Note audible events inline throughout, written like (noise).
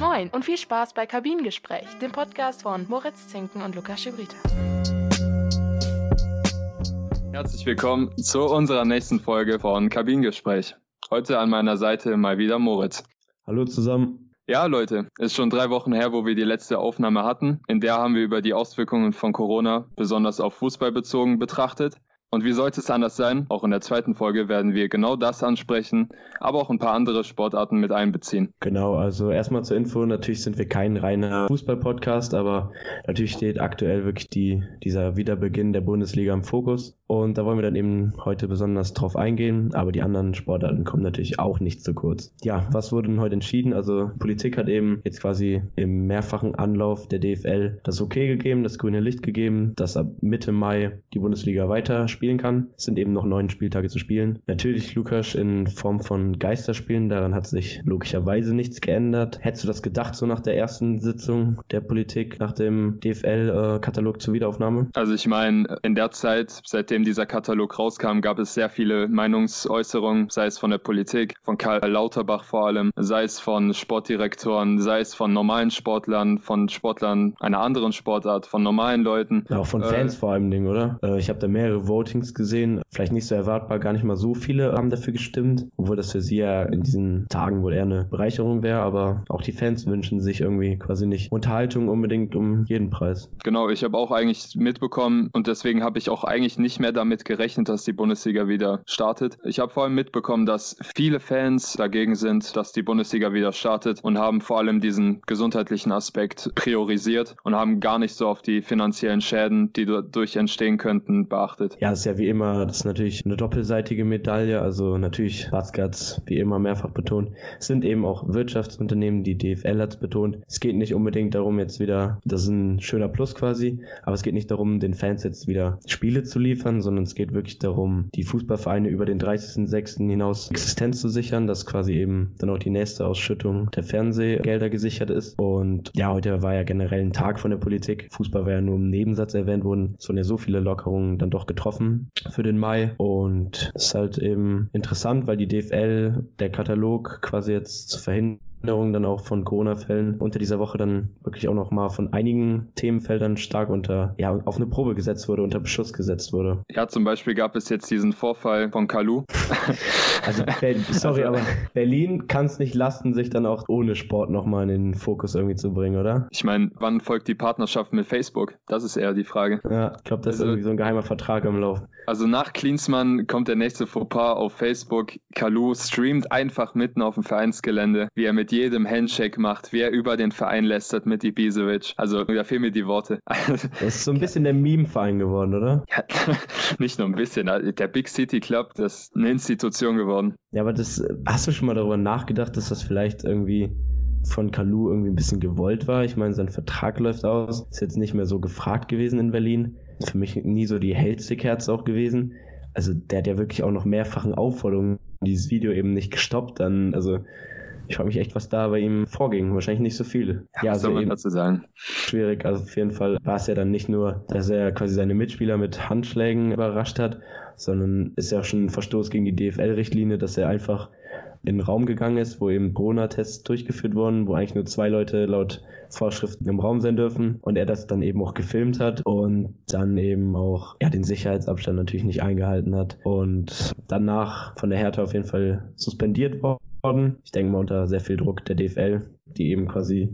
Moin und viel Spaß bei Kabinengespräch, dem Podcast von Moritz Zinken und Lukas Schibrita. Herzlich willkommen zu unserer nächsten Folge von Kabinengespräch. Heute an meiner Seite mal wieder Moritz. Hallo zusammen. Ja, Leute, ist schon drei Wochen her, wo wir die letzte Aufnahme hatten. In der haben wir über die Auswirkungen von Corona, besonders auf Fußball bezogen, betrachtet. Und wie sollte es anders sein? Auch in der zweiten Folge werden wir genau das ansprechen, aber auch ein paar andere Sportarten mit einbeziehen. Genau, also erstmal zur Info, natürlich sind wir kein reiner Fußball-Podcast, aber natürlich steht aktuell wirklich die, dieser Wiederbeginn der Bundesliga im Fokus. Und da wollen wir dann eben heute besonders drauf eingehen, aber die anderen Sportarten kommen natürlich auch nicht zu kurz. Ja, was wurde denn heute entschieden? Also Politik hat eben jetzt quasi im mehrfachen Anlauf der DFL das Okay gegeben, das grüne Licht gegeben, dass ab Mitte Mai die Bundesliga weiter spielen kann. Es sind eben noch neun Spieltage zu spielen. Natürlich Lukas in Form von Geisterspielen, daran hat sich logischerweise nichts geändert. Hättest du das gedacht, so nach der ersten Sitzung der Politik, nach dem DFL-Katalog zur Wiederaufnahme? Also ich meine, in der Zeit, seitdem dieser Katalog rauskam, gab es sehr viele Meinungsäußerungen, sei es von der Politik, von Karl Lauterbach vor allem, sei es von Sportdirektoren, sei es von normalen Sportlern, von Sportlern einer anderen Sportart, von normalen Leuten. Ja, auch von Fans äh, vor allem Ding, oder? Äh, ich habe da mehrere Votings gesehen. Vielleicht nicht so erwartbar, gar nicht mal so viele haben dafür gestimmt, obwohl das für sie ja in diesen Tagen wohl eher eine Bereicherung wäre, aber auch die Fans wünschen sich irgendwie quasi nicht Unterhaltung unbedingt um jeden Preis. Genau, ich habe auch eigentlich mitbekommen und deswegen habe ich auch eigentlich nicht mehr damit gerechnet, dass die Bundesliga wieder startet. Ich habe vor allem mitbekommen, dass viele Fans dagegen sind, dass die Bundesliga wieder startet und haben vor allem diesen gesundheitlichen Aspekt priorisiert und haben gar nicht so auf die finanziellen Schäden, die dadurch entstehen könnten, beachtet. Ja, ist ja wie immer, das ist natürlich eine doppelseitige Medaille. Also natürlich, Baskets, wie immer mehrfach betont, sind eben auch Wirtschaftsunternehmen, die DFL hat betont. Es geht nicht unbedingt darum, jetzt wieder, das ist ein schöner Plus quasi, aber es geht nicht darum, den Fans jetzt wieder Spiele zu liefern, sondern es geht wirklich darum, die Fußballvereine über den 30.06. hinaus Existenz zu sichern, dass quasi eben dann auch die nächste Ausschüttung der Fernsehgelder gesichert ist. Und ja, heute war ja generell ein Tag von der Politik. Fußball war ja nur im Nebensatz erwähnt worden. Es wurden ja so viele Lockerungen dann doch getroffen für den Mai. Und es ist halt eben interessant, weil die DFL der Katalog quasi jetzt zu verhindern Änderungen dann auch von Corona-Fällen unter dieser Woche dann wirklich auch noch mal von einigen Themenfeldern stark unter, ja, auf eine Probe gesetzt wurde, unter Beschuss gesetzt wurde. Ja, zum Beispiel gab es jetzt diesen Vorfall von Kalu. (laughs) also, sorry, also, aber Berlin kann es nicht lasten, sich dann auch ohne Sport noch mal in den Fokus irgendwie zu bringen, oder? Ich meine, wann folgt die Partnerschaft mit Facebook? Das ist eher die Frage. Ja, ich glaube, das also, ist irgendwie so ein geheimer Vertrag im Lauf. Also nach Klinsmann kommt der nächste Fauxpas auf Facebook. Kalu streamt einfach mitten auf dem Vereinsgelände, wie er mit jedem Handshake macht, wer über den Verein lästert mit Ibisevic. Also da fehlen mir die Worte. (laughs) Das ist so ein bisschen der Meme-Verein geworden, oder? Ja, (laughs) nicht nur ein bisschen. Der Big City Club, das ist eine Institution geworden. Ja, aber das, hast du schon mal darüber nachgedacht, dass das vielleicht irgendwie von Kalu irgendwie ein bisschen gewollt war? Ich meine, sein Vertrag läuft aus, ist jetzt nicht mehr so gefragt gewesen in Berlin. Für mich nie so die hellste Kerze auch gewesen. Also der hat ja wirklich auch noch mehrfachen Aufforderungen dieses Video eben nicht gestoppt. Dann, also ich frage mich echt, was da bei ihm vorging. Wahrscheinlich nicht so viel. Ja, ja was soll man dazu sagen? Schwierig. Also auf jeden Fall war es ja dann nicht nur, dass er quasi seine Mitspieler mit Handschlägen überrascht hat, sondern ist ja auch schon ein Verstoß gegen die DFL-Richtlinie, dass er einfach in den Raum gegangen ist, wo eben Corona-Tests durchgeführt wurden, wo eigentlich nur zwei Leute laut Vorschriften im Raum sein dürfen und er das dann eben auch gefilmt hat und dann eben auch ja, den Sicherheitsabstand natürlich nicht eingehalten hat und danach von der Härte auf jeden Fall suspendiert worden worden. Ich denke mal unter sehr viel Druck der DFL, die eben quasi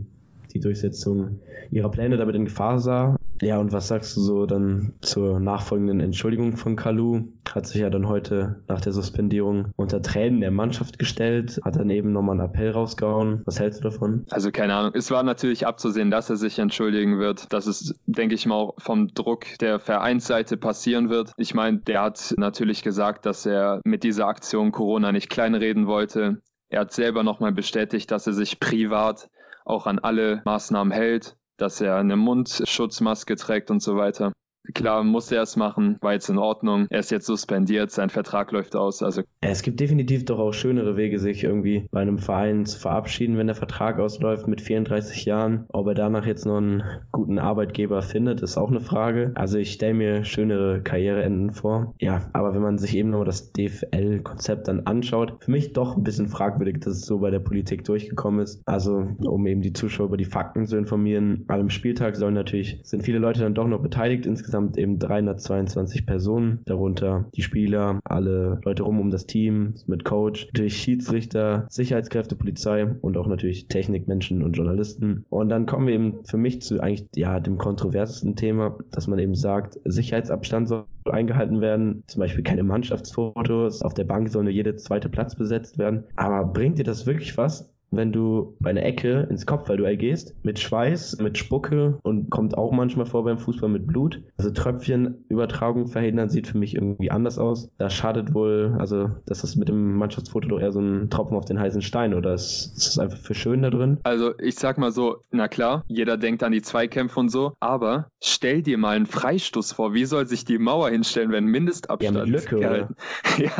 die Durchsetzung ihrer Pläne damit in Gefahr sah. Ja, und was sagst du so dann zur nachfolgenden Entschuldigung von Kalu? Hat sich ja dann heute nach der Suspendierung unter Tränen der Mannschaft gestellt, hat dann eben nochmal einen Appell rausgehauen. Was hältst du davon? Also keine Ahnung. Es war natürlich abzusehen, dass er sich entschuldigen wird, dass es, denke ich mal, auch vom Druck der Vereinsseite passieren wird. Ich meine, der hat natürlich gesagt, dass er mit dieser Aktion Corona nicht kleinreden wollte. Er hat selber nochmal bestätigt, dass er sich privat auch an alle Maßnahmen hält, dass er eine Mundschutzmaske trägt und so weiter. Klar, musste er es machen, war jetzt in Ordnung. Er ist jetzt suspendiert, sein Vertrag läuft aus. Also es gibt definitiv doch auch schönere Wege, sich irgendwie bei einem Verein zu verabschieden, wenn der Vertrag ausläuft mit 34 Jahren. Ob er danach jetzt noch einen guten Arbeitgeber findet, ist auch eine Frage. Also ich stelle mir schönere Karriereenden vor. Ja, aber wenn man sich eben nochmal das DFL-Konzept dann anschaut, für mich doch ein bisschen fragwürdig, dass es so bei der Politik durchgekommen ist. Also um eben die Zuschauer über die Fakten zu informieren. An einem Spieltag sollen natürlich, sind viele Leute dann doch noch beteiligt. Insgesamt eben 322 Personen, darunter die Spieler, alle Leute rum um das Team mit Coach, natürlich Schiedsrichter, Sicherheitskräfte, Polizei und auch natürlich Technikmenschen und Journalisten. Und dann kommen wir eben für mich zu eigentlich ja dem kontroversesten Thema, dass man eben sagt, Sicherheitsabstand soll eingehalten werden. Zum Beispiel keine Mannschaftsfotos. Auf der Bank soll nur jeder zweite Platz besetzt werden. Aber bringt dir das wirklich was? Wenn du bei einer Ecke ins Kopfballduell gehst, mit Schweiß, mit Spucke und kommt auch manchmal vor beim Fußball mit Blut. Also Tröpfchenübertragung verhindern sieht für mich irgendwie anders aus. Da schadet wohl, also das ist mit dem Mannschaftsfoto doch eher so ein Tropfen auf den heißen Stein oder ist, ist das einfach für schön da drin? Also ich sag mal so, na klar, jeder denkt an die Zweikämpfe und so, aber stell dir mal einen Freistoß vor. Wie soll sich die Mauer hinstellen, wenn Mindestabstand ja, mit Lücke, gehalten? (laughs) ja,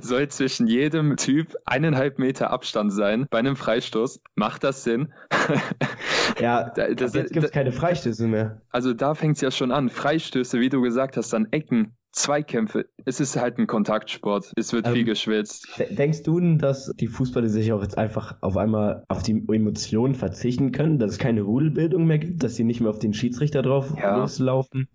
soll zwischen jedem Typ eineinhalb Meter Abstand sein bei einem Freistoß. Macht das Sinn? (laughs) ja, das, jetzt gibt es keine Freistöße mehr. Also da fängt es ja schon an. Freistöße, wie du gesagt hast, dann Ecken, Zweikämpfe. Es ist halt ein Kontaktsport. Es wird ähm, viel geschwitzt. Denkst du denn, dass die Fußballer sich auch jetzt einfach auf einmal auf die Emotionen verzichten können, dass es keine Rudelbildung mehr gibt, dass sie nicht mehr auf den Schiedsrichter drauf ja. loslaufen,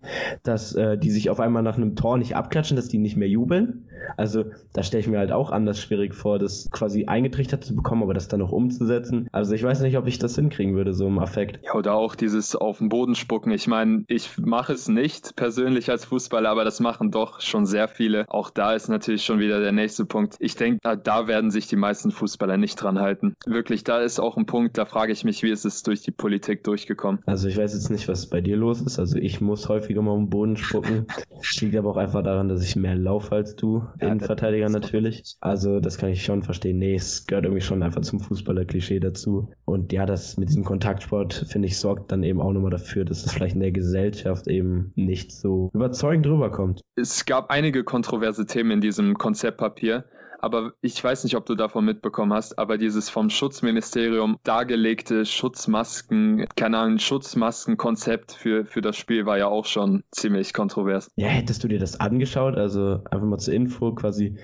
dass äh, die sich auf einmal nach einem Tor nicht abklatschen, dass die nicht mehr jubeln? Also da stelle ich mir halt auch anders schwierig vor, das quasi eingetrichtert zu bekommen, aber das dann auch umzusetzen. Also ich weiß nicht, ob ich das hinkriegen würde, so im Affekt. Ja, oder auch dieses auf den Boden spucken. Ich meine, ich mache es nicht persönlich als Fußballer, aber das machen doch schon sehr viele. Auch da ist natürlich schon wieder der nächste Punkt. Ich denke, da, da werden sich die meisten Fußballer nicht dran halten. Wirklich, da ist auch ein Punkt, da frage ich mich, wie ist es durch die Politik durchgekommen? Also ich weiß jetzt nicht, was bei dir los ist. Also ich muss häufiger mal auf den Boden spucken. (laughs) Liegt aber auch einfach daran, dass ich mehr laufe als du. Ja, Innenverteidiger natürlich. Also das kann ich schon verstehen. Nee, es gehört irgendwie schon einfach zum Fußballer-Klischee dazu. Und ja, das mit diesem Kontaktsport, finde ich, sorgt dann eben auch nochmal dafür, dass es vielleicht in der Gesellschaft eben nicht so überzeugend rüberkommt es gab einige kontroverse Themen in diesem Konzeptpapier. Aber ich weiß nicht, ob du davon mitbekommen hast, aber dieses vom Schutzministerium dargelegte Schutzmasken, keine Ahnung, Schutzmaskenkonzept für, für das Spiel war ja auch schon ziemlich kontrovers. Ja, hättest du dir das angeschaut? Also einfach mal zur Info quasi,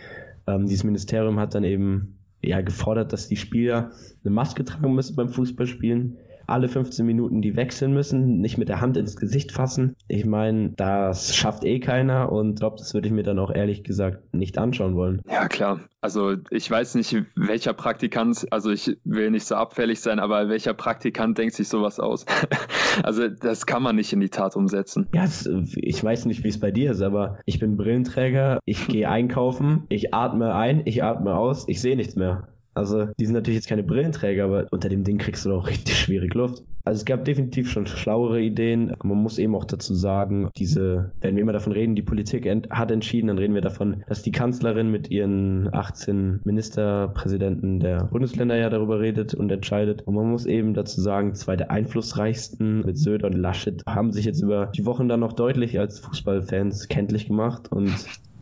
ähm, dieses Ministerium hat dann eben ja gefordert, dass die Spieler eine Maske tragen müssen beim Fußballspielen alle 15 Minuten die wechseln müssen, nicht mit der Hand ins Gesicht fassen. Ich meine, das schafft eh keiner und glaube, das würde ich mir dann auch ehrlich gesagt nicht anschauen wollen. Ja, klar. Also ich weiß nicht, welcher Praktikant, also ich will nicht so abfällig sein, aber welcher Praktikant denkt sich sowas aus? (laughs) also das kann man nicht in die Tat umsetzen. Ja, das, ich weiß nicht, wie es bei dir ist, aber ich bin Brillenträger, ich gehe einkaufen, ich atme ein, ich atme aus, ich sehe nichts mehr. Also, die sind natürlich jetzt keine Brillenträger, aber unter dem Ding kriegst du doch richtig (laughs) schwierig Luft. Also es gab definitiv schon schlauere Ideen. Man muss eben auch dazu sagen, diese, wenn wir immer davon reden, die Politik ent hat entschieden, dann reden wir davon, dass die Kanzlerin mit ihren 18 Ministerpräsidenten der Bundesländer ja darüber redet und entscheidet. Und man muss eben dazu sagen, zwei der einflussreichsten mit Söder und Laschet haben sich jetzt über die Wochen dann noch deutlich als Fußballfans kenntlich gemacht und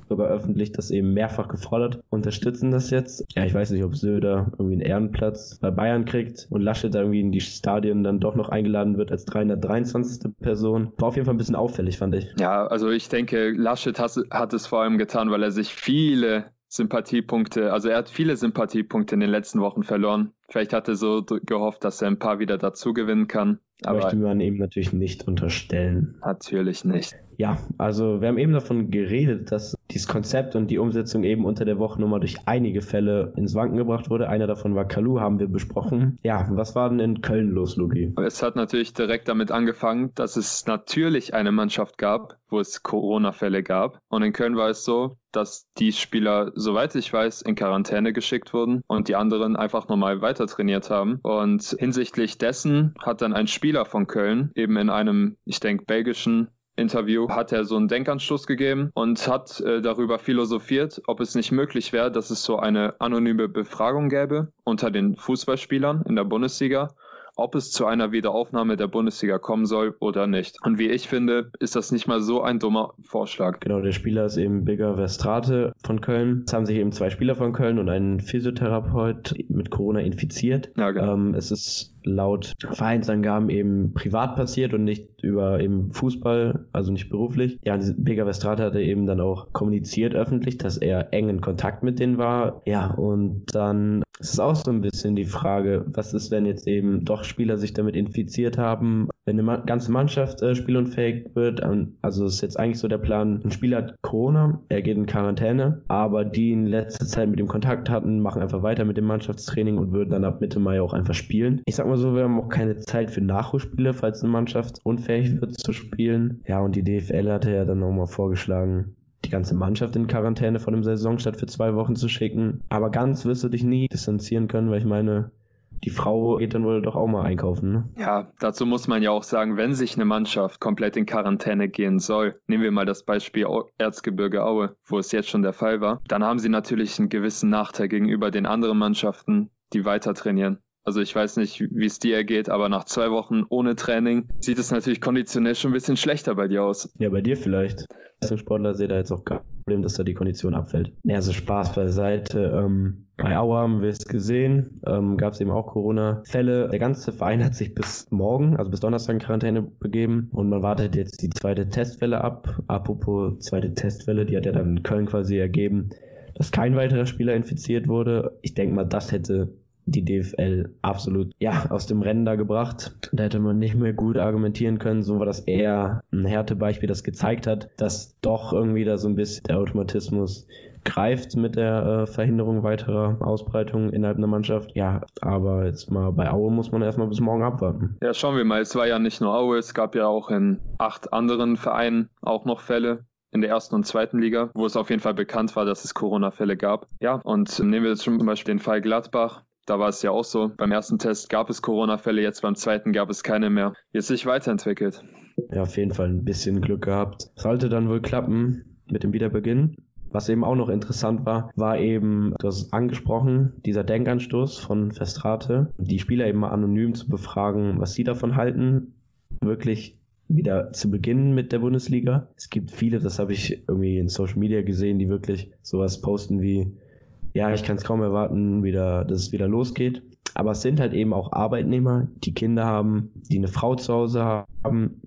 sogar öffentlich das eben mehrfach gefordert, unterstützen das jetzt. Ja, ich weiß nicht, ob Söder irgendwie einen Ehrenplatz bei Bayern kriegt und Laschet da irgendwie in die Stadien dann doch noch eingeladen wird als 323. Person. War auf jeden Fall ein bisschen auffällig, fand ich. Ja, also ich denke, Laschet hat, hat es vor allem getan, weil er sich viele Sympathiepunkte, also er hat viele Sympathiepunkte in den letzten Wochen verloren. Vielleicht hat er so gehofft, dass er ein paar wieder dazu gewinnen kann. Aber möchte man ihm natürlich nicht unterstellen. Natürlich nicht. Ja, also wir haben eben davon geredet, dass dieses Konzept und die Umsetzung eben unter der Woche nochmal durch einige Fälle ins Wanken gebracht wurde. Einer davon war Kalu, haben wir besprochen. Ja, was war denn in Köln los, Lugi? Es hat natürlich direkt damit angefangen, dass es natürlich eine Mannschaft gab, wo es Corona-Fälle gab. Und in Köln war es so, dass die Spieler, soweit ich weiß, in Quarantäne geschickt wurden und die anderen einfach normal weiter trainiert haben. Und hinsichtlich dessen hat dann ein Spieler von Köln eben in einem, ich denke, belgischen Interview hat er so einen Denkanstoß gegeben und hat äh, darüber philosophiert, ob es nicht möglich wäre, dass es so eine anonyme Befragung gäbe unter den Fußballspielern in der Bundesliga ob es zu einer Wiederaufnahme der Bundesliga kommen soll oder nicht. Und wie ich finde, ist das nicht mal so ein dummer Vorschlag. Genau, der Spieler ist eben Bigger Verstrate von Köln. Es haben sich eben zwei Spieler von Köln und ein Physiotherapeut mit Corona infiziert. Ja, genau. Ähm, es ist laut Vereinsangaben eben privat passiert und nicht über eben Fußball, also nicht beruflich. Ja, Bega Vestrate hatte eben dann auch kommuniziert öffentlich, dass er engen Kontakt mit denen war. Ja, und dann ist es auch so ein bisschen die Frage, was ist, wenn jetzt eben doch Spieler sich damit infiziert haben, wenn eine ganze Mannschaft äh, spielunfähig wird. Also ist jetzt eigentlich so der Plan, ein Spieler hat Corona, er geht in Quarantäne, aber die in letzter Zeit mit ihm Kontakt hatten, machen einfach weiter mit dem Mannschaftstraining und würden dann ab Mitte Mai auch einfach spielen. Ich sag mal so, wir haben auch keine Zeit für Nachholspiele, falls eine Mannschaft unfähig wird zu spielen. Ja, und die DFL hatte ja dann nochmal vorgeschlagen, die ganze Mannschaft in Quarantäne vor dem Saisonstart für zwei Wochen zu schicken. Aber ganz wirst du dich nie distanzieren können, weil ich meine, die Frau geht dann wohl doch auch mal einkaufen. Ne? Ja, dazu muss man ja auch sagen, wenn sich eine Mannschaft komplett in Quarantäne gehen soll, nehmen wir mal das Beispiel Erzgebirge Aue, wo es jetzt schon der Fall war, dann haben sie natürlich einen gewissen Nachteil gegenüber den anderen Mannschaften, die weiter trainieren. Also ich weiß nicht, wie es dir ergeht, aber nach zwei Wochen ohne Training sieht es natürlich konditionell schon ein bisschen schlechter bei dir aus. Ja, bei dir vielleicht. Als Sportler sehe da jetzt auch kein Problem, dass da die Kondition abfällt. Ja, also Spaß beiseite. Ähm, bei Aue haben wir es gesehen, ähm, gab es eben auch Corona-Fälle. Der ganze Verein hat sich bis morgen, also bis Donnerstag in Quarantäne begeben und man wartet jetzt die zweite Testwelle ab. Apropos zweite Testwelle, die hat ja dann in Köln quasi ergeben, dass kein weiterer Spieler infiziert wurde. Ich denke mal, das hätte die DFL absolut ja aus dem Rennen da gebracht. Da hätte man nicht mehr gut argumentieren können. So war das eher ein Härtebeispiel, das gezeigt hat, dass doch irgendwie da so ein bisschen der Automatismus greift mit der äh, Verhinderung weiterer Ausbreitung innerhalb einer Mannschaft. Ja, aber jetzt mal bei Aue muss man erstmal bis morgen abwarten. Ja, schauen wir mal. Es war ja nicht nur Aue, es gab ja auch in acht anderen Vereinen auch noch Fälle in der ersten und zweiten Liga, wo es auf jeden Fall bekannt war, dass es Corona-Fälle gab. Ja, und nehmen wir jetzt zum Beispiel den Fall Gladbach. Da war es ja auch so. Beim ersten Test gab es Corona-Fälle, jetzt beim zweiten gab es keine mehr. Jetzt sich weiterentwickelt. Ja, auf jeden Fall ein bisschen Glück gehabt. Sollte dann wohl klappen mit dem Wiederbeginn. Was eben auch noch interessant war, war eben, du hast es angesprochen, dieser Denkanstoß von Festrate, die Spieler eben mal anonym zu befragen, was sie davon halten, wirklich wieder zu beginnen mit der Bundesliga. Es gibt viele, das habe ich irgendwie in Social Media gesehen, die wirklich sowas posten wie, ja, ich kann es kaum erwarten, wieder, dass es wieder losgeht. Aber es sind halt eben auch Arbeitnehmer, die Kinder haben, die eine Frau zu Hause haben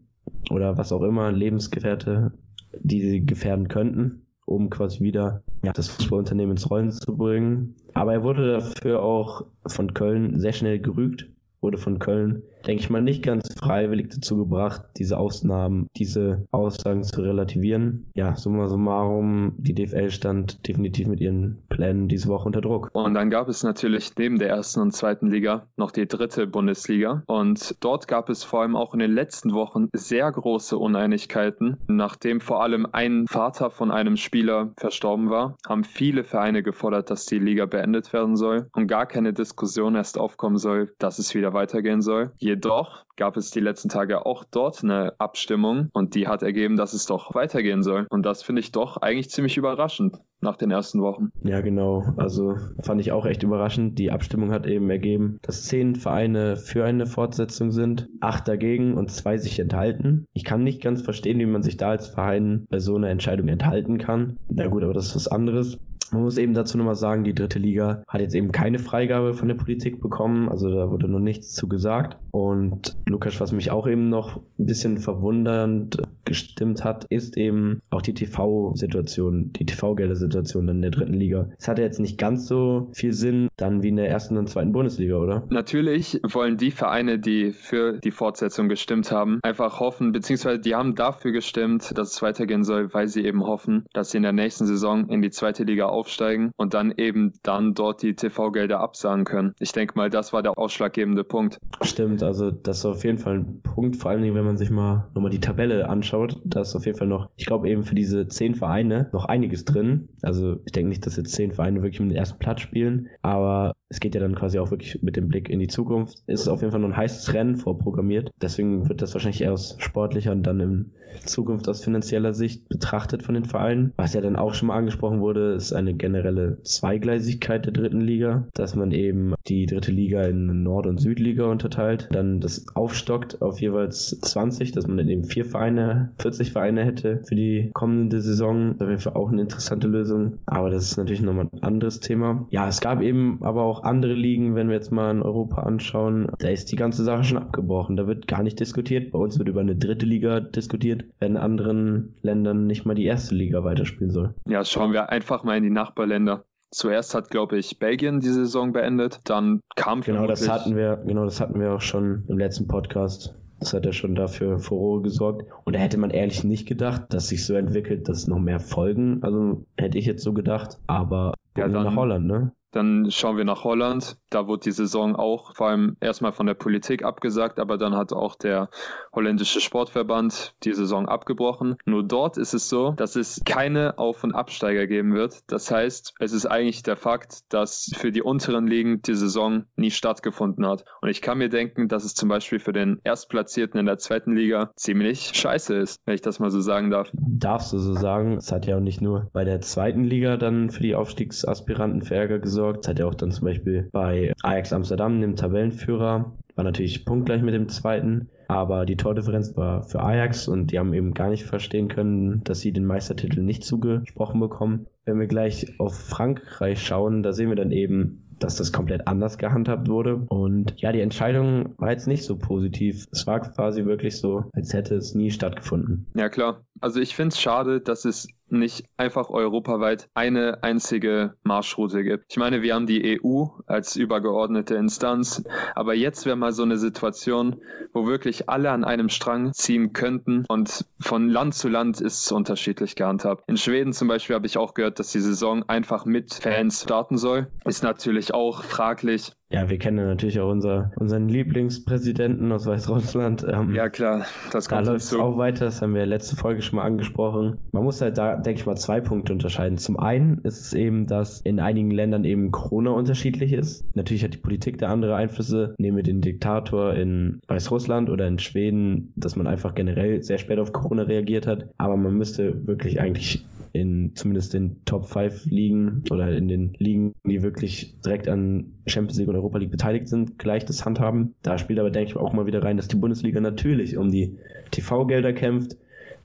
oder was auch immer, Lebensgefährte, die sie gefährden könnten, um quasi wieder ja, das Fußballunternehmen ins Rollen zu bringen. Aber er wurde dafür auch von Köln sehr schnell gerügt wurde von Köln, denke ich mal, nicht ganz freiwillig dazu gebracht, diese Ausnahmen, diese Aussagen zu relativieren. Ja, summa summarum, die DFL stand definitiv mit ihren Plänen diese Woche unter Druck. Und dann gab es natürlich neben der ersten und zweiten Liga noch die dritte Bundesliga. Und dort gab es vor allem auch in den letzten Wochen sehr große Uneinigkeiten. Nachdem vor allem ein Vater von einem Spieler verstorben war, haben viele Vereine gefordert, dass die Liga beendet werden soll und gar keine Diskussion erst aufkommen soll, dass es wieder weitergehen soll. Jedoch gab es die letzten Tage auch dort eine Abstimmung und die hat ergeben, dass es doch weitergehen soll. Und das finde ich doch eigentlich ziemlich überraschend nach den ersten Wochen. Ja, genau. Also fand ich auch echt überraschend. Die Abstimmung hat eben ergeben, dass zehn Vereine für eine Fortsetzung sind, acht dagegen und zwei sich enthalten. Ich kann nicht ganz verstehen, wie man sich da als Verein bei so einer Entscheidung enthalten kann. Na gut, aber das ist was anderes. Man muss eben dazu nochmal sagen, die dritte Liga hat jetzt eben keine Freigabe von der Politik bekommen, also da wurde noch nichts zu gesagt. Und Lukas, was mich auch eben noch ein bisschen verwundernd gestimmt hat, ist eben auch die TV-Situation, die TV-Gelder-Situation in der dritten Liga. Es hatte jetzt nicht ganz so viel Sinn dann wie in der ersten und zweiten Bundesliga, oder? Natürlich wollen die Vereine, die für die Fortsetzung gestimmt haben, einfach hoffen, beziehungsweise die haben dafür gestimmt, dass es weitergehen soll, weil sie eben hoffen, dass sie in der nächsten Saison in die zweite Liga aufsteigen und dann eben dann dort die TV-Gelder absagen können. Ich denke mal, das war der ausschlaggebende Punkt. Stimmt, also das ist auf jeden Fall ein Punkt, vor allen Dingen, wenn man sich mal nochmal die Tabelle anschaut, da ist auf jeden Fall noch, ich glaube eben für diese zehn Vereine noch einiges drin. Also ich denke nicht, dass jetzt zehn Vereine wirklich um den ersten Platz spielen, aber es geht ja dann quasi auch wirklich mit dem Blick in die Zukunft. Ist auf jeden Fall nur ein heißes Rennen vorprogrammiert. Deswegen wird das wahrscheinlich eher aus sportlicher und dann in Zukunft aus finanzieller Sicht betrachtet von den Vereinen. Was ja dann auch schon mal angesprochen wurde, ist eine generelle Zweigleisigkeit der dritten Liga, dass man eben die dritte Liga in Nord- und Südliga unterteilt, dann das aufstockt auf jeweils 20, dass man dann eben vier Vereine, 40 Vereine hätte für die kommende Saison. Das wäre auch eine interessante Lösung. Aber das ist natürlich nochmal ein anderes Thema. Ja, es gab eben aber auch andere Ligen, wenn wir jetzt mal in Europa anschauen, da ist die ganze Sache schon abgebrochen. Da wird gar nicht diskutiert. Bei uns wird über eine dritte Liga diskutiert, wenn in anderen Ländern nicht mal die erste Liga weiterspielen soll. Ja, schauen wir einfach mal in die Nachbarländer. Zuerst hat, glaube ich, Belgien die Saison beendet, dann kam Genau, das hatten wir, genau, das hatten wir auch schon im letzten Podcast. Das hat ja schon dafür Furore gesorgt. Und da hätte man ehrlich nicht gedacht, dass sich so entwickelt, dass noch mehr folgen. Also hätte ich jetzt so gedacht. Aber ja, dann, nach Holland, ne? Dann schauen wir nach Holland. Da wurde die Saison auch vor allem erstmal von der Politik abgesagt, aber dann hat auch der holländische Sportverband die Saison abgebrochen. Nur dort ist es so, dass es keine Auf- und Absteiger geben wird. Das heißt, es ist eigentlich der Fakt, dass für die unteren Ligen die Saison nie stattgefunden hat. Und ich kann mir denken, dass es zum Beispiel für den Erstplatzierten in der zweiten Liga ziemlich scheiße ist, wenn ich das mal so sagen darf. Darfst du so sagen. Es hat ja auch nicht nur bei der zweiten Liga dann für die Aufstiegsaspiranten für Ärger gesorgt gesorgt. Hat er auch dann zum Beispiel bei Ajax Amsterdam, dem Tabellenführer, war natürlich punktgleich mit dem zweiten, aber die Tordifferenz war für Ajax und die haben eben gar nicht verstehen können, dass sie den Meistertitel nicht zugesprochen bekommen. Wenn wir gleich auf Frankreich schauen, da sehen wir dann eben, dass das komplett anders gehandhabt wurde. Und ja, die Entscheidung war jetzt nicht so positiv. Es war quasi wirklich so, als hätte es nie stattgefunden. Ja, klar. Also ich finde es schade, dass es nicht einfach europaweit eine einzige Marschroute gibt. Ich meine, wir haben die EU als übergeordnete Instanz, aber jetzt wäre mal so eine Situation, wo wirklich alle an einem Strang ziehen könnten und von Land zu Land ist es unterschiedlich gehandhabt. In Schweden zum Beispiel habe ich auch gehört, dass die Saison einfach mit Fans starten soll. Ist natürlich auch fraglich. Ja, wir kennen natürlich auch unser, unseren Lieblingspräsidenten aus Weißrussland. Ähm, ja, klar, das kommt Da läuft es auch weiter, das haben wir letzte Folge schon mal angesprochen. Man muss halt da, denke ich mal, zwei Punkte unterscheiden. Zum einen ist es eben, dass in einigen Ländern eben Corona unterschiedlich ist. Natürlich hat die Politik da andere Einflüsse. Nehmen wir den Diktator in Weißrussland oder in Schweden, dass man einfach generell sehr spät auf Corona reagiert hat. Aber man müsste wirklich eigentlich in zumindest den Top 5 Ligen oder in den Ligen, die wirklich direkt an Champions League und Europa League beteiligt sind, gleich das Handhaben. Da spielt aber, denke ich, auch mal wieder rein, dass die Bundesliga natürlich um die TV-Gelder kämpft,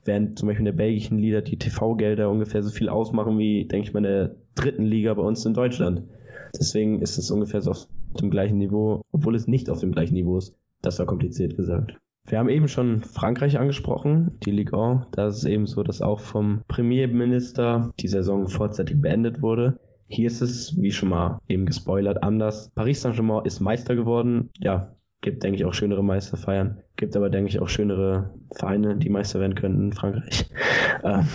während zum Beispiel in der belgischen Liga die TV-Gelder ungefähr so viel ausmachen wie, denke ich mal, in der dritten Liga bei uns in Deutschland. Deswegen ist es ungefähr so auf dem gleichen Niveau, obwohl es nicht auf dem gleichen Niveau ist. Das war kompliziert gesagt. Wir haben eben schon Frankreich angesprochen, die Ligue 1. Da ist es eben so, dass auch vom Premierminister die Saison vorzeitig beendet wurde. Hier ist es, wie schon mal eben gespoilert, anders. Paris Saint-Germain ist Meister geworden. Ja, gibt, denke ich, auch schönere Meisterfeiern. Gibt aber, denke ich, auch schönere Vereine, die Meister werden könnten in Frankreich. (laughs) Ähm,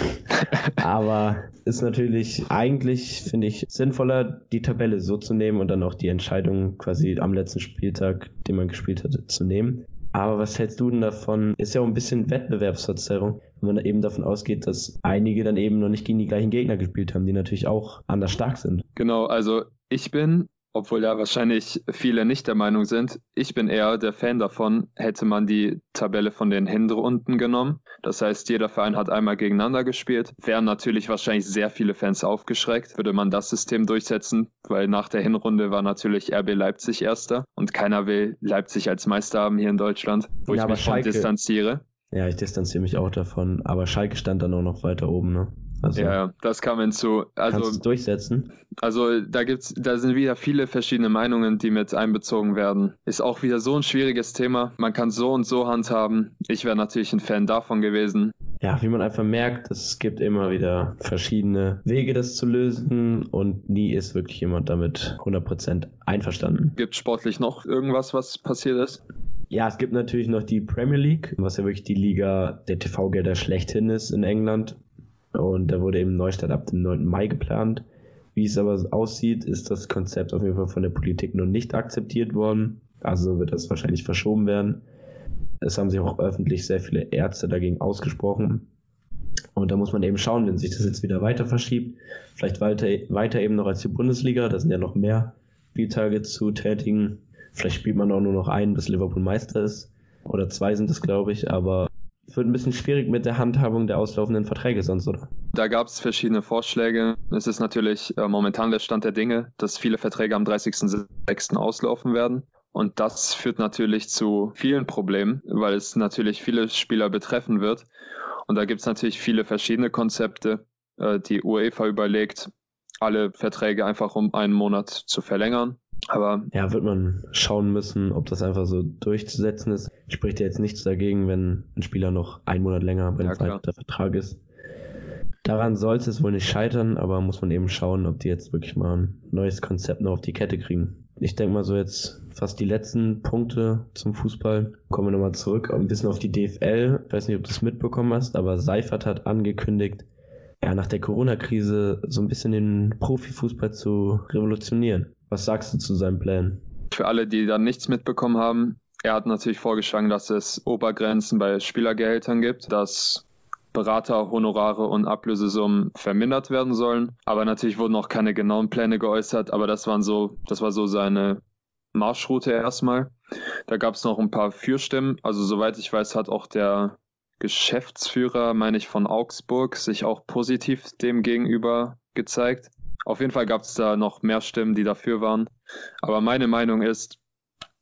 aber ist natürlich eigentlich, finde ich, sinnvoller, die Tabelle so zu nehmen und dann auch die Entscheidung quasi am letzten Spieltag, den man gespielt hat, zu nehmen. Aber was hältst du denn davon? Ist ja auch ein bisschen Wettbewerbsverzerrung, wenn man eben davon ausgeht, dass einige dann eben noch nicht gegen die gleichen Gegner gespielt haben, die natürlich auch anders stark sind. Genau, also ich bin obwohl ja wahrscheinlich viele nicht der Meinung sind. Ich bin eher der Fan davon, hätte man die Tabelle von den Hinrunden genommen. Das heißt, jeder Verein hat einmal gegeneinander gespielt. Wären natürlich wahrscheinlich sehr viele Fans aufgeschreckt, würde man das System durchsetzen, weil nach der Hinrunde war natürlich RB Leipzig erster und keiner will Leipzig als Meister haben hier in Deutschland, wo ja, ich mich Schalke, von distanziere. Ja, ich distanziere mich auch davon, aber Schalke stand dann auch noch weiter oben, ne? Also, ja, das kam hinzu. Also, kannst du durchsetzen? Also da gibt's, da sind wieder viele verschiedene Meinungen, die mit einbezogen werden. Ist auch wieder so ein schwieriges Thema. Man kann so und so handhaben. Ich wäre natürlich ein Fan davon gewesen. Ja, wie man einfach merkt, es gibt immer wieder verschiedene Wege, das zu lösen und nie ist wirklich jemand damit 100% einverstanden. Gibt sportlich noch irgendwas, was passiert ist? Ja, es gibt natürlich noch die Premier League, was ja wirklich die Liga der TV-Gelder schlechthin ist in England. Und da wurde eben Neustart ab dem 9. Mai geplant. Wie es aber aussieht, ist das Konzept auf jeden Fall von der Politik noch nicht akzeptiert worden. Also wird das wahrscheinlich verschoben werden. Es haben sich auch öffentlich sehr viele Ärzte dagegen ausgesprochen. Und da muss man eben schauen, wenn sich das jetzt wieder weiter verschiebt, vielleicht weiter, weiter eben noch als die Bundesliga, da sind ja noch mehr Spieltage zu tätigen. Vielleicht spielt man auch nur noch einen, bis Liverpool Meister ist. Oder zwei sind es, glaube ich. Aber wird ein bisschen schwierig mit der Handhabung der auslaufenden Verträge sonst, oder? Da gab es verschiedene Vorschläge. Es ist natürlich äh, momentan der Stand der Dinge, dass viele Verträge am 30.06. auslaufen werden. Und das führt natürlich zu vielen Problemen, weil es natürlich viele Spieler betreffen wird. Und da gibt es natürlich viele verschiedene Konzepte. Äh, die UEFA überlegt, alle Verträge einfach um einen Monat zu verlängern. Aber ja, wird man schauen müssen, ob das einfach so durchzusetzen ist. Spricht ja jetzt nichts dagegen, wenn ein Spieler noch einen Monat länger bei ja, der Vertrag ist. Daran sollte es wohl nicht scheitern, aber muss man eben schauen, ob die jetzt wirklich mal ein neues Konzept noch auf die Kette kriegen. Ich denke mal so jetzt fast die letzten Punkte zum Fußball. Kommen wir nochmal zurück, ein bisschen auf die DFL. Ich weiß nicht, ob du es mitbekommen hast, aber Seifert hat angekündigt, ja, nach der Corona-Krise so ein bisschen den Profifußball zu revolutionieren. Was sagst du zu seinem Plan? Für alle, die da nichts mitbekommen haben, er hat natürlich vorgeschlagen, dass es Obergrenzen bei Spielergehältern gibt, dass Berater, Honorare und Ablösesummen vermindert werden sollen. Aber natürlich wurden noch keine genauen Pläne geäußert, aber das waren so, das war so seine Marschroute erstmal. Da gab es noch ein paar Fürstimmen. Also soweit ich weiß, hat auch der Geschäftsführer, meine ich, von Augsburg sich auch positiv dem gegenüber gezeigt. Auf jeden Fall gab es da noch mehr Stimmen, die dafür waren. Aber meine Meinung ist,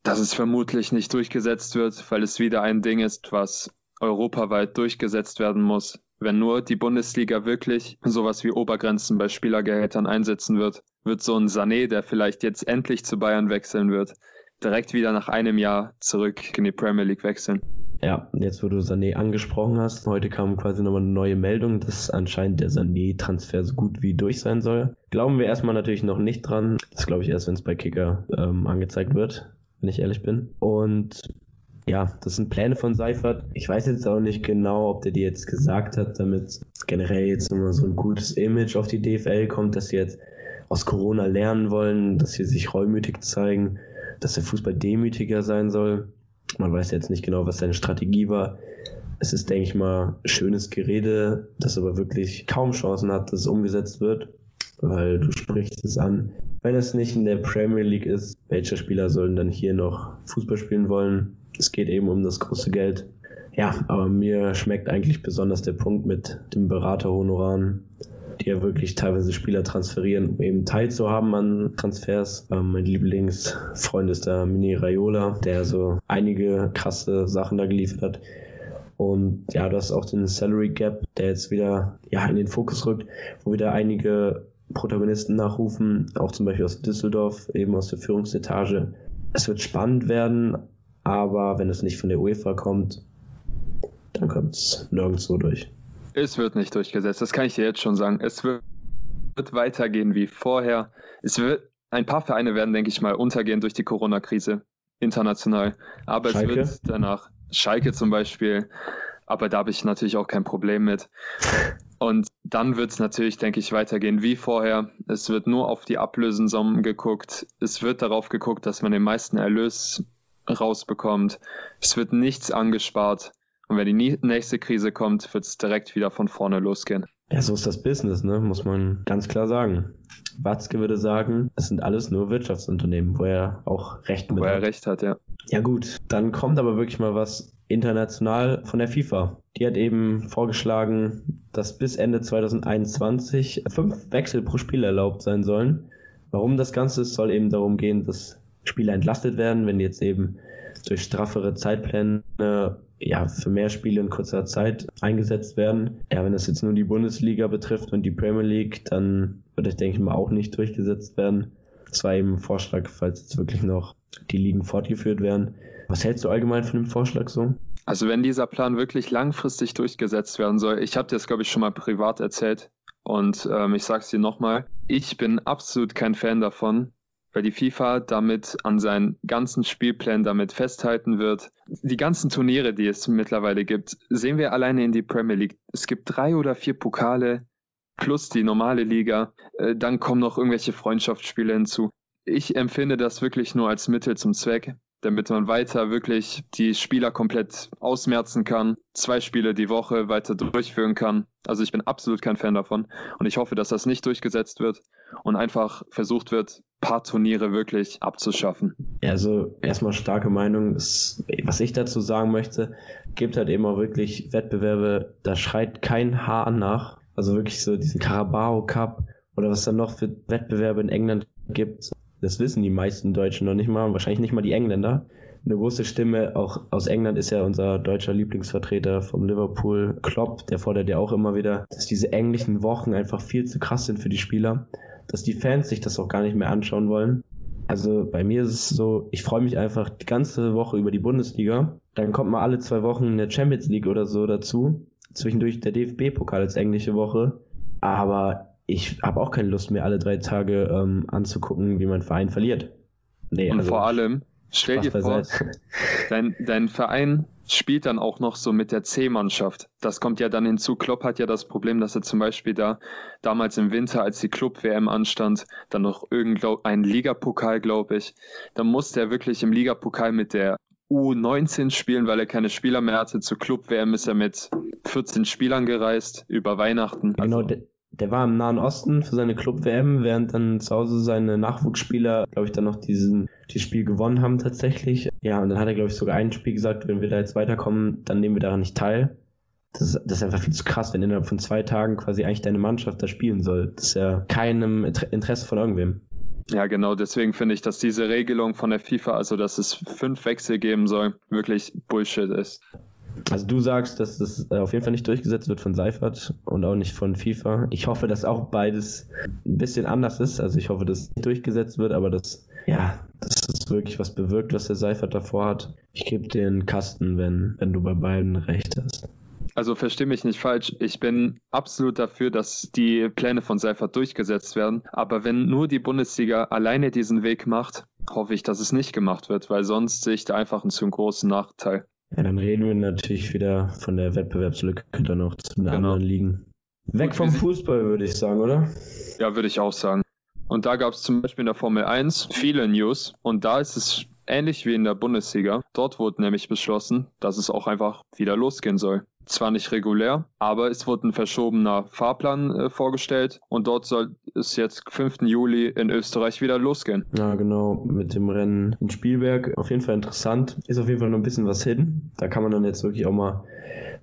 dass es vermutlich nicht durchgesetzt wird, weil es wieder ein Ding ist, was europaweit durchgesetzt werden muss. Wenn nur die Bundesliga wirklich sowas wie Obergrenzen bei Spielergehältern einsetzen wird, wird so ein Sané, der vielleicht jetzt endlich zu Bayern wechseln wird, direkt wieder nach einem Jahr zurück in die Premier League wechseln. Ja, jetzt wo du Sané angesprochen hast, heute kam quasi nochmal eine neue Meldung, dass anscheinend der Sané-Transfer so gut wie durch sein soll. Glauben wir erstmal natürlich noch nicht dran. Das glaube ich erst, wenn es bei Kicker ähm, angezeigt wird, wenn ich ehrlich bin. Und ja, das sind Pläne von Seifert. Ich weiß jetzt auch nicht genau, ob der die jetzt gesagt hat, damit generell jetzt immer so ein gutes Image auf die DFL kommt, dass sie jetzt aus Corona lernen wollen, dass sie sich reumütig zeigen, dass der Fußball demütiger sein soll. Man weiß jetzt nicht genau, was seine Strategie war. Es ist, denke ich mal, schönes Gerede, das aber wirklich kaum Chancen hat, dass es umgesetzt wird, weil du sprichst es an. Wenn es nicht in der Premier League ist, welche Spieler sollen dann hier noch Fußball spielen wollen? Es geht eben um das große Geld. Ja, aber mir schmeckt eigentlich besonders der Punkt mit dem Beraterhonoraren, die ja wirklich teilweise Spieler transferieren, um eben teilzuhaben an Transfers. Ähm, mein Lieblingsfreund ist der Mini Raiola, der so einige krasse Sachen da geliefert hat. Und ja, du hast auch den Salary Gap, der jetzt wieder ja, in den Fokus rückt, wo wieder einige Protagonisten nachrufen, auch zum Beispiel aus Düsseldorf, eben aus der Führungsetage. Es wird spannend werden, aber wenn es nicht von der UEFA kommt, dann kommt es nirgendwo durch. Es wird nicht durchgesetzt, das kann ich dir jetzt schon sagen. Es wird weitergehen wie vorher. Es wird, ein paar Vereine werden, denke ich mal, untergehen durch die Corona-Krise international. Aber Schalke? es wird danach, Schalke zum Beispiel, aber da habe ich natürlich auch kein Problem mit. Und dann wird es natürlich, denke ich, weitergehen wie vorher. Es wird nur auf die Ablösensummen geguckt. Es wird darauf geguckt, dass man den meisten Erlös rausbekommt. Es wird nichts angespart. Und wenn die nächste Krise kommt, wird es direkt wieder von vorne losgehen. Ja, so ist das Business, ne? muss man ganz klar sagen. Watzke würde sagen, es sind alles nur Wirtschaftsunternehmen, wo er auch recht mit wo hat. Wo er recht hat, ja. Ja gut, dann kommt aber wirklich mal was international von der FIFA. Die hat eben vorgeschlagen, dass bis Ende 2021 fünf Wechsel pro Spiel erlaubt sein sollen. Warum das Ganze ist, soll eben darum gehen, dass Spieler entlastet werden, wenn jetzt eben durch straffere Zeitpläne ja, für mehr Spiele in kurzer Zeit eingesetzt werden. Ja, wenn das jetzt nur die Bundesliga betrifft und die Premier League, dann wird es, denke ich mal, auch nicht durchgesetzt werden. Das war eben ein Vorschlag, falls jetzt wirklich noch die Ligen fortgeführt werden. Was hältst du allgemein von dem Vorschlag so? Also wenn dieser Plan wirklich langfristig durchgesetzt werden soll, ich habe dir das, glaube ich, schon mal privat erzählt und ähm, ich sage es dir nochmal, ich bin absolut kein Fan davon, weil die FIFA damit an seinen ganzen Spielplänen damit festhalten wird. Die ganzen Turniere, die es mittlerweile gibt, sehen wir alleine in die Premier League. Es gibt drei oder vier Pokale plus die normale Liga. Äh, dann kommen noch irgendwelche Freundschaftsspiele hinzu. Ich empfinde das wirklich nur als Mittel zum Zweck. Damit man weiter wirklich die Spieler komplett ausmerzen kann, zwei Spiele die Woche weiter durchführen kann. Also ich bin absolut kein Fan davon und ich hoffe, dass das nicht durchgesetzt wird und einfach versucht wird, paar Turniere wirklich abzuschaffen. Also erstmal starke Meinung. Was ich dazu sagen möchte, gibt halt eben auch wirklich Wettbewerbe, da schreit kein Haar nach. Also wirklich so diesen Carabao Cup oder was dann noch für Wettbewerbe in England gibt. Das wissen die meisten Deutschen noch nicht mal, wahrscheinlich nicht mal die Engländer. Eine große Stimme auch aus England ist ja unser deutscher Lieblingsvertreter vom Liverpool, Klopp. Der fordert ja auch immer wieder, dass diese englischen Wochen einfach viel zu krass sind für die Spieler, dass die Fans sich das auch gar nicht mehr anschauen wollen. Also bei mir ist es so, ich freue mich einfach die ganze Woche über die Bundesliga. Dann kommt mal alle zwei Wochen eine Champions League oder so dazu. Zwischendurch der DFB-Pokal als englische Woche. Aber ich habe auch keine Lust mehr, alle drei Tage ähm, anzugucken, wie mein Verein verliert. Nee, Und also, vor allem, stell dir vor, (laughs) dein, dein Verein spielt dann auch noch so mit der C-Mannschaft. Das kommt ja dann hinzu. Klopp hat ja das Problem, dass er zum Beispiel da damals im Winter, als die Club-WM anstand, dann noch irgendein Ligapokal, glaube ich, da musste er wirklich im Ligapokal mit der U19 spielen, weil er keine Spieler mehr hatte. Zur Club-WM ist er mit 14 Spielern gereist über Weihnachten. Genau, also, der war im Nahen Osten für seine Club-WM, während dann zu Hause seine Nachwuchsspieler, glaube ich, dann noch diesen, dieses Spiel gewonnen haben tatsächlich. Ja, und dann hat er, glaube ich, sogar ein Spiel gesagt, wenn wir da jetzt weiterkommen, dann nehmen wir daran nicht teil. Das ist, das ist einfach viel zu krass, wenn innerhalb von zwei Tagen quasi eigentlich deine Mannschaft da spielen soll. Das ist ja keinem Interesse von irgendwem. Ja, genau. Deswegen finde ich, dass diese Regelung von der FIFA, also dass es fünf Wechsel geben soll, wirklich Bullshit ist. Also du sagst, dass das äh, auf jeden Fall nicht durchgesetzt wird von Seifert und auch nicht von FIFA. Ich hoffe, dass auch beides ein bisschen anders ist. Also ich hoffe, dass es nicht durchgesetzt wird, aber dass, ja, dass es wirklich was bewirkt, was der Seifert davor hat. Ich gebe dir einen Kasten, wenn, wenn du bei beiden recht hast. Also verstehe mich nicht falsch, ich bin absolut dafür, dass die Pläne von Seifert durchgesetzt werden. Aber wenn nur die Bundesliga alleine diesen Weg macht, hoffe ich, dass es nicht gemacht wird, weil sonst sehe ich da einfach einen zu großen Nachteil. Ja, dann reden wir natürlich wieder von der Wettbewerbslücke dann noch zu den genau. anderen Ligen. Weg vom Fußball, würde ich sagen, oder? Ja, würde ich auch sagen. Und da gab es zum Beispiel in der Formel 1 viele News und da ist es ähnlich wie in der Bundesliga. Dort wurde nämlich beschlossen, dass es auch einfach wieder losgehen soll zwar nicht regulär, aber es wurde ein verschobener Fahrplan äh, vorgestellt und dort soll es jetzt 5. Juli in Österreich wieder losgehen. Ja, genau, mit dem Rennen in Spielberg. Auf jeden Fall interessant. Ist auf jeden Fall noch ein bisschen was hin. Da kann man dann jetzt wirklich auch mal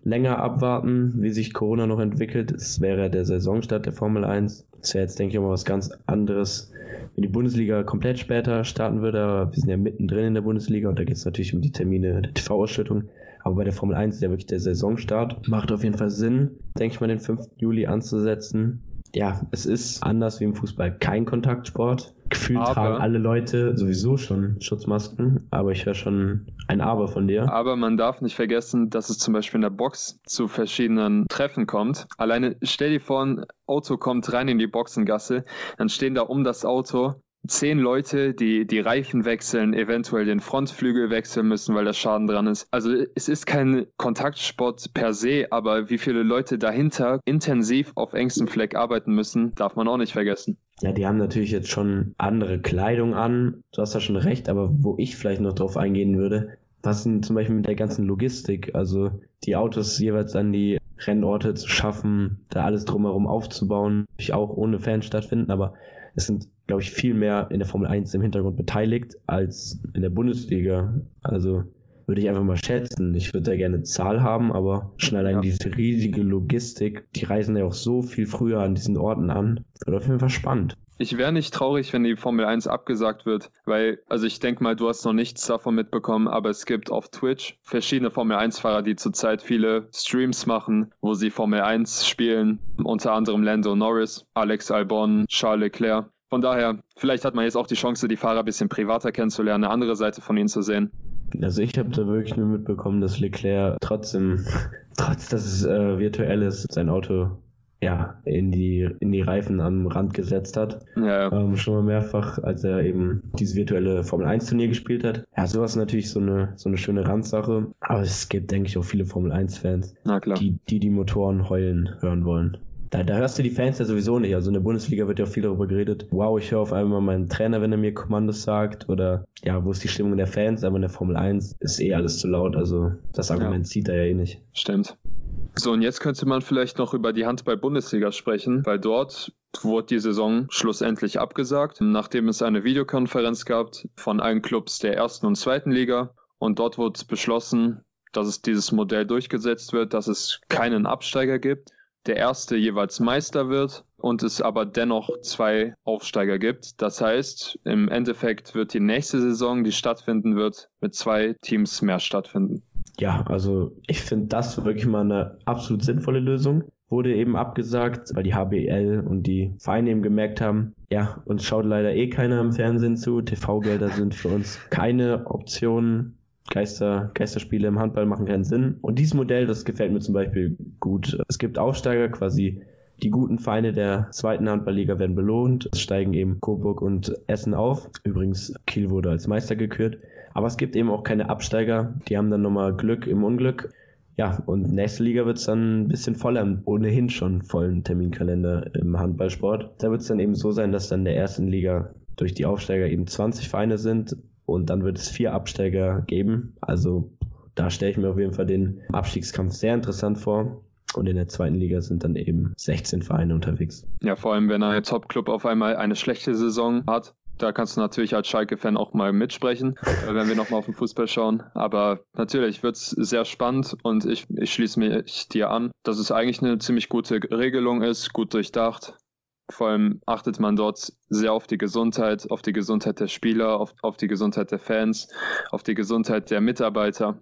länger abwarten, wie sich Corona noch entwickelt. Es wäre der Saisonstart der Formel 1. Das wäre jetzt, denke ich, auch mal was ganz anderes, wenn die Bundesliga komplett später starten würde. Aber wir sind ja mittendrin in der Bundesliga und da geht es natürlich um die Termine der TV-Ausschüttung. Aber bei der Formel 1 ist ja wirklich der Saisonstart. Macht auf jeden Fall Sinn, denke ich mal, den 5. Juli anzusetzen. Ja, es ist anders wie im Fußball kein Kontaktsport. Gefühlt aber, tragen alle Leute sowieso schon Schutzmasken, aber ich höre schon ein Aber von dir. Aber man darf nicht vergessen, dass es zum Beispiel in der Box zu verschiedenen Treffen kommt. Alleine stell dir vor, ein Auto kommt rein in die Boxengasse, dann stehen da um das Auto zehn Leute, die die Reifen wechseln, eventuell den Frontflügel wechseln müssen, weil da Schaden dran ist. Also es ist kein Kontaktsport per se, aber wie viele Leute dahinter intensiv auf engstem Fleck arbeiten müssen, darf man auch nicht vergessen. Ja, die haben natürlich jetzt schon andere Kleidung an. Du hast da schon recht, aber wo ich vielleicht noch drauf eingehen würde, was sind zum Beispiel mit der ganzen Logistik, also die Autos jeweils an die Rennorte zu schaffen, da alles drumherum aufzubauen, ich auch ohne Fans stattfinden, aber es sind glaube ich, viel mehr in der Formel 1 im Hintergrund beteiligt als in der Bundesliga. Also würde ich einfach mal schätzen. Ich würde da gerne Zahl haben, aber schon allein ja. diese riesige Logistik, die reisen ja auch so viel früher an diesen Orten an. Wird auf jeden Fall spannend. Ich wäre nicht traurig, wenn die Formel 1 abgesagt wird, weil, also ich denke mal, du hast noch nichts davon mitbekommen, aber es gibt auf Twitch verschiedene Formel 1-Fahrer, die zurzeit viele Streams machen, wo sie Formel 1 spielen, unter anderem Lando Norris, Alex Albon, Charles Leclerc. Von daher, vielleicht hat man jetzt auch die Chance, die Fahrer ein bisschen privater kennenzulernen, eine andere Seite von ihnen zu sehen. Also ich habe da wirklich nur mitbekommen, dass Leclerc trotzdem, (laughs) trotz dass es äh, virtuell ist, sein Auto ja, in die, in die Reifen am Rand gesetzt hat. Ja. Ähm, schon mal mehrfach, als er eben dieses virtuelle Formel 1 Turnier gespielt hat. Ja, sowas ist natürlich so eine, so eine schöne Randsache. Aber es gibt, denke ich, auch viele Formel 1 Fans, die, die die Motoren heulen hören wollen. Da, da hörst du die Fans ja sowieso nicht. Also in der Bundesliga wird ja auch viel darüber geredet. Wow, ich höre auf einmal meinen Trainer, wenn er mir Kommandos sagt. Oder ja, wo ist die Stimmung der Fans? Aber in der Formel 1 ist eh alles zu laut. Also das Argument ja. zieht er ja eh nicht. Stimmt. So, und jetzt könnte man vielleicht noch über die Handball-Bundesliga sprechen, weil dort wurde die Saison schlussendlich abgesagt, nachdem es eine Videokonferenz gab von allen Clubs der ersten und zweiten Liga. Und dort wurde beschlossen, dass es dieses Modell durchgesetzt wird, dass es keinen Absteiger gibt, der erste jeweils Meister wird und es aber dennoch zwei Aufsteiger gibt. Das heißt, im Endeffekt wird die nächste Saison, die stattfinden wird, mit zwei Teams mehr stattfinden. Ja, also ich finde das wirklich mal eine absolut sinnvolle Lösung. Wurde eben abgesagt, weil die HBL und die Vereine eben gemerkt haben, ja, uns schaut leider eh keiner im Fernsehen zu. TV-Gelder sind für uns keine Option. Geister, Geisterspiele im Handball machen keinen Sinn. Und dieses Modell, das gefällt mir zum Beispiel gut. Es gibt Aufsteiger, quasi die guten Feinde der zweiten Handballliga werden belohnt. Es steigen eben Coburg und Essen auf. Übrigens, Kiel wurde als Meister gekürt. Aber es gibt eben auch keine Absteiger. Die haben dann nochmal Glück im Unglück. Ja, und nächste Liga wird es dann ein bisschen voller, ohnehin schon vollen Terminkalender im Handballsport. Da wird es dann eben so sein, dass dann der ersten Liga durch die Aufsteiger eben 20 Vereine sind und dann wird es vier Absteiger geben. Also da stelle ich mir auf jeden Fall den Abstiegskampf sehr interessant vor. Und in der zweiten Liga sind dann eben 16 Vereine unterwegs. Ja, vor allem, wenn ein Top-Club auf einmal eine schlechte Saison hat, da kannst du natürlich als Schalke-Fan auch mal mitsprechen, (laughs) wenn wir nochmal auf den Fußball schauen. Aber natürlich wird es sehr spannend und ich, ich schließe mich dir an, dass es eigentlich eine ziemlich gute Regelung ist, gut durchdacht. Vor allem achtet man dort sehr auf die Gesundheit, auf die Gesundheit der Spieler, auf, auf die Gesundheit der Fans, auf die Gesundheit der Mitarbeiter.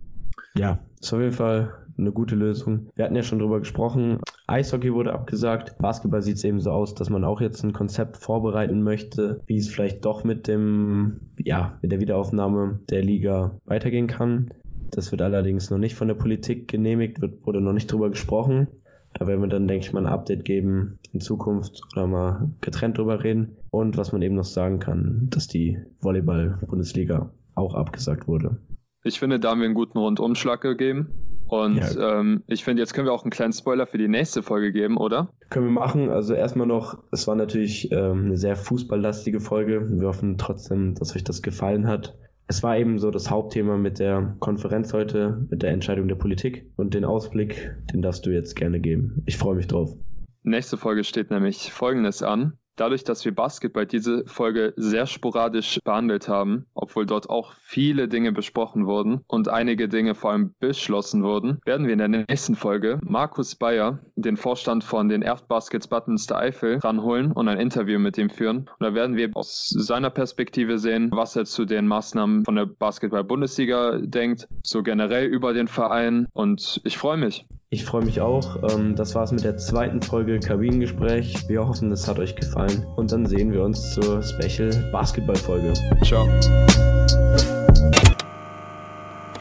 Ja, ist auf jeden Fall eine gute Lösung. Wir hatten ja schon drüber gesprochen. Eishockey wurde abgesagt. Basketball sieht es eben so aus, dass man auch jetzt ein Konzept vorbereiten möchte, wie es vielleicht doch mit dem, ja, mit der Wiederaufnahme der Liga weitergehen kann. Das wird allerdings noch nicht von der Politik genehmigt, wird, wurde noch nicht drüber gesprochen. Da werden wir dann, denke ich mal, ein Update geben in Zukunft oder mal getrennt drüber reden. Und was man eben noch sagen kann, dass die Volleyball-Bundesliga auch abgesagt wurde. Ich finde, da haben wir einen guten Rundumschlag gegeben. Und ja. ähm, ich finde, jetzt können wir auch einen kleinen Spoiler für die nächste Folge geben, oder? Können wir machen. Also erstmal noch, es war natürlich ähm, eine sehr fußballlastige Folge. Wir hoffen trotzdem, dass euch das gefallen hat es war eben so das Hauptthema mit der Konferenz heute, mit der Entscheidung der Politik und den Ausblick, den darfst du jetzt gerne geben. Ich freue mich drauf. Nächste Folge steht nämlich Folgendes an. Dadurch, dass wir Basketball diese Folge sehr sporadisch behandelt haben, obwohl dort auch viele Dinge besprochen wurden und einige Dinge vor allem beschlossen wurden, werden wir in der nächsten Folge Markus Bayer, den Vorstand von den Erftbaskets Buttons der Eifel, ranholen und ein Interview mit ihm führen. Und da werden wir aus seiner Perspektive sehen, was er zu den Maßnahmen von der Basketball-Bundesliga denkt, so generell über den Verein. Und ich freue mich. Ich freue mich auch. Ähm, das war es mit der zweiten Folge Kabinengespräch. Wir hoffen, es hat euch gefallen. Und dann sehen wir uns zur Special Basketball-Folge. Ciao.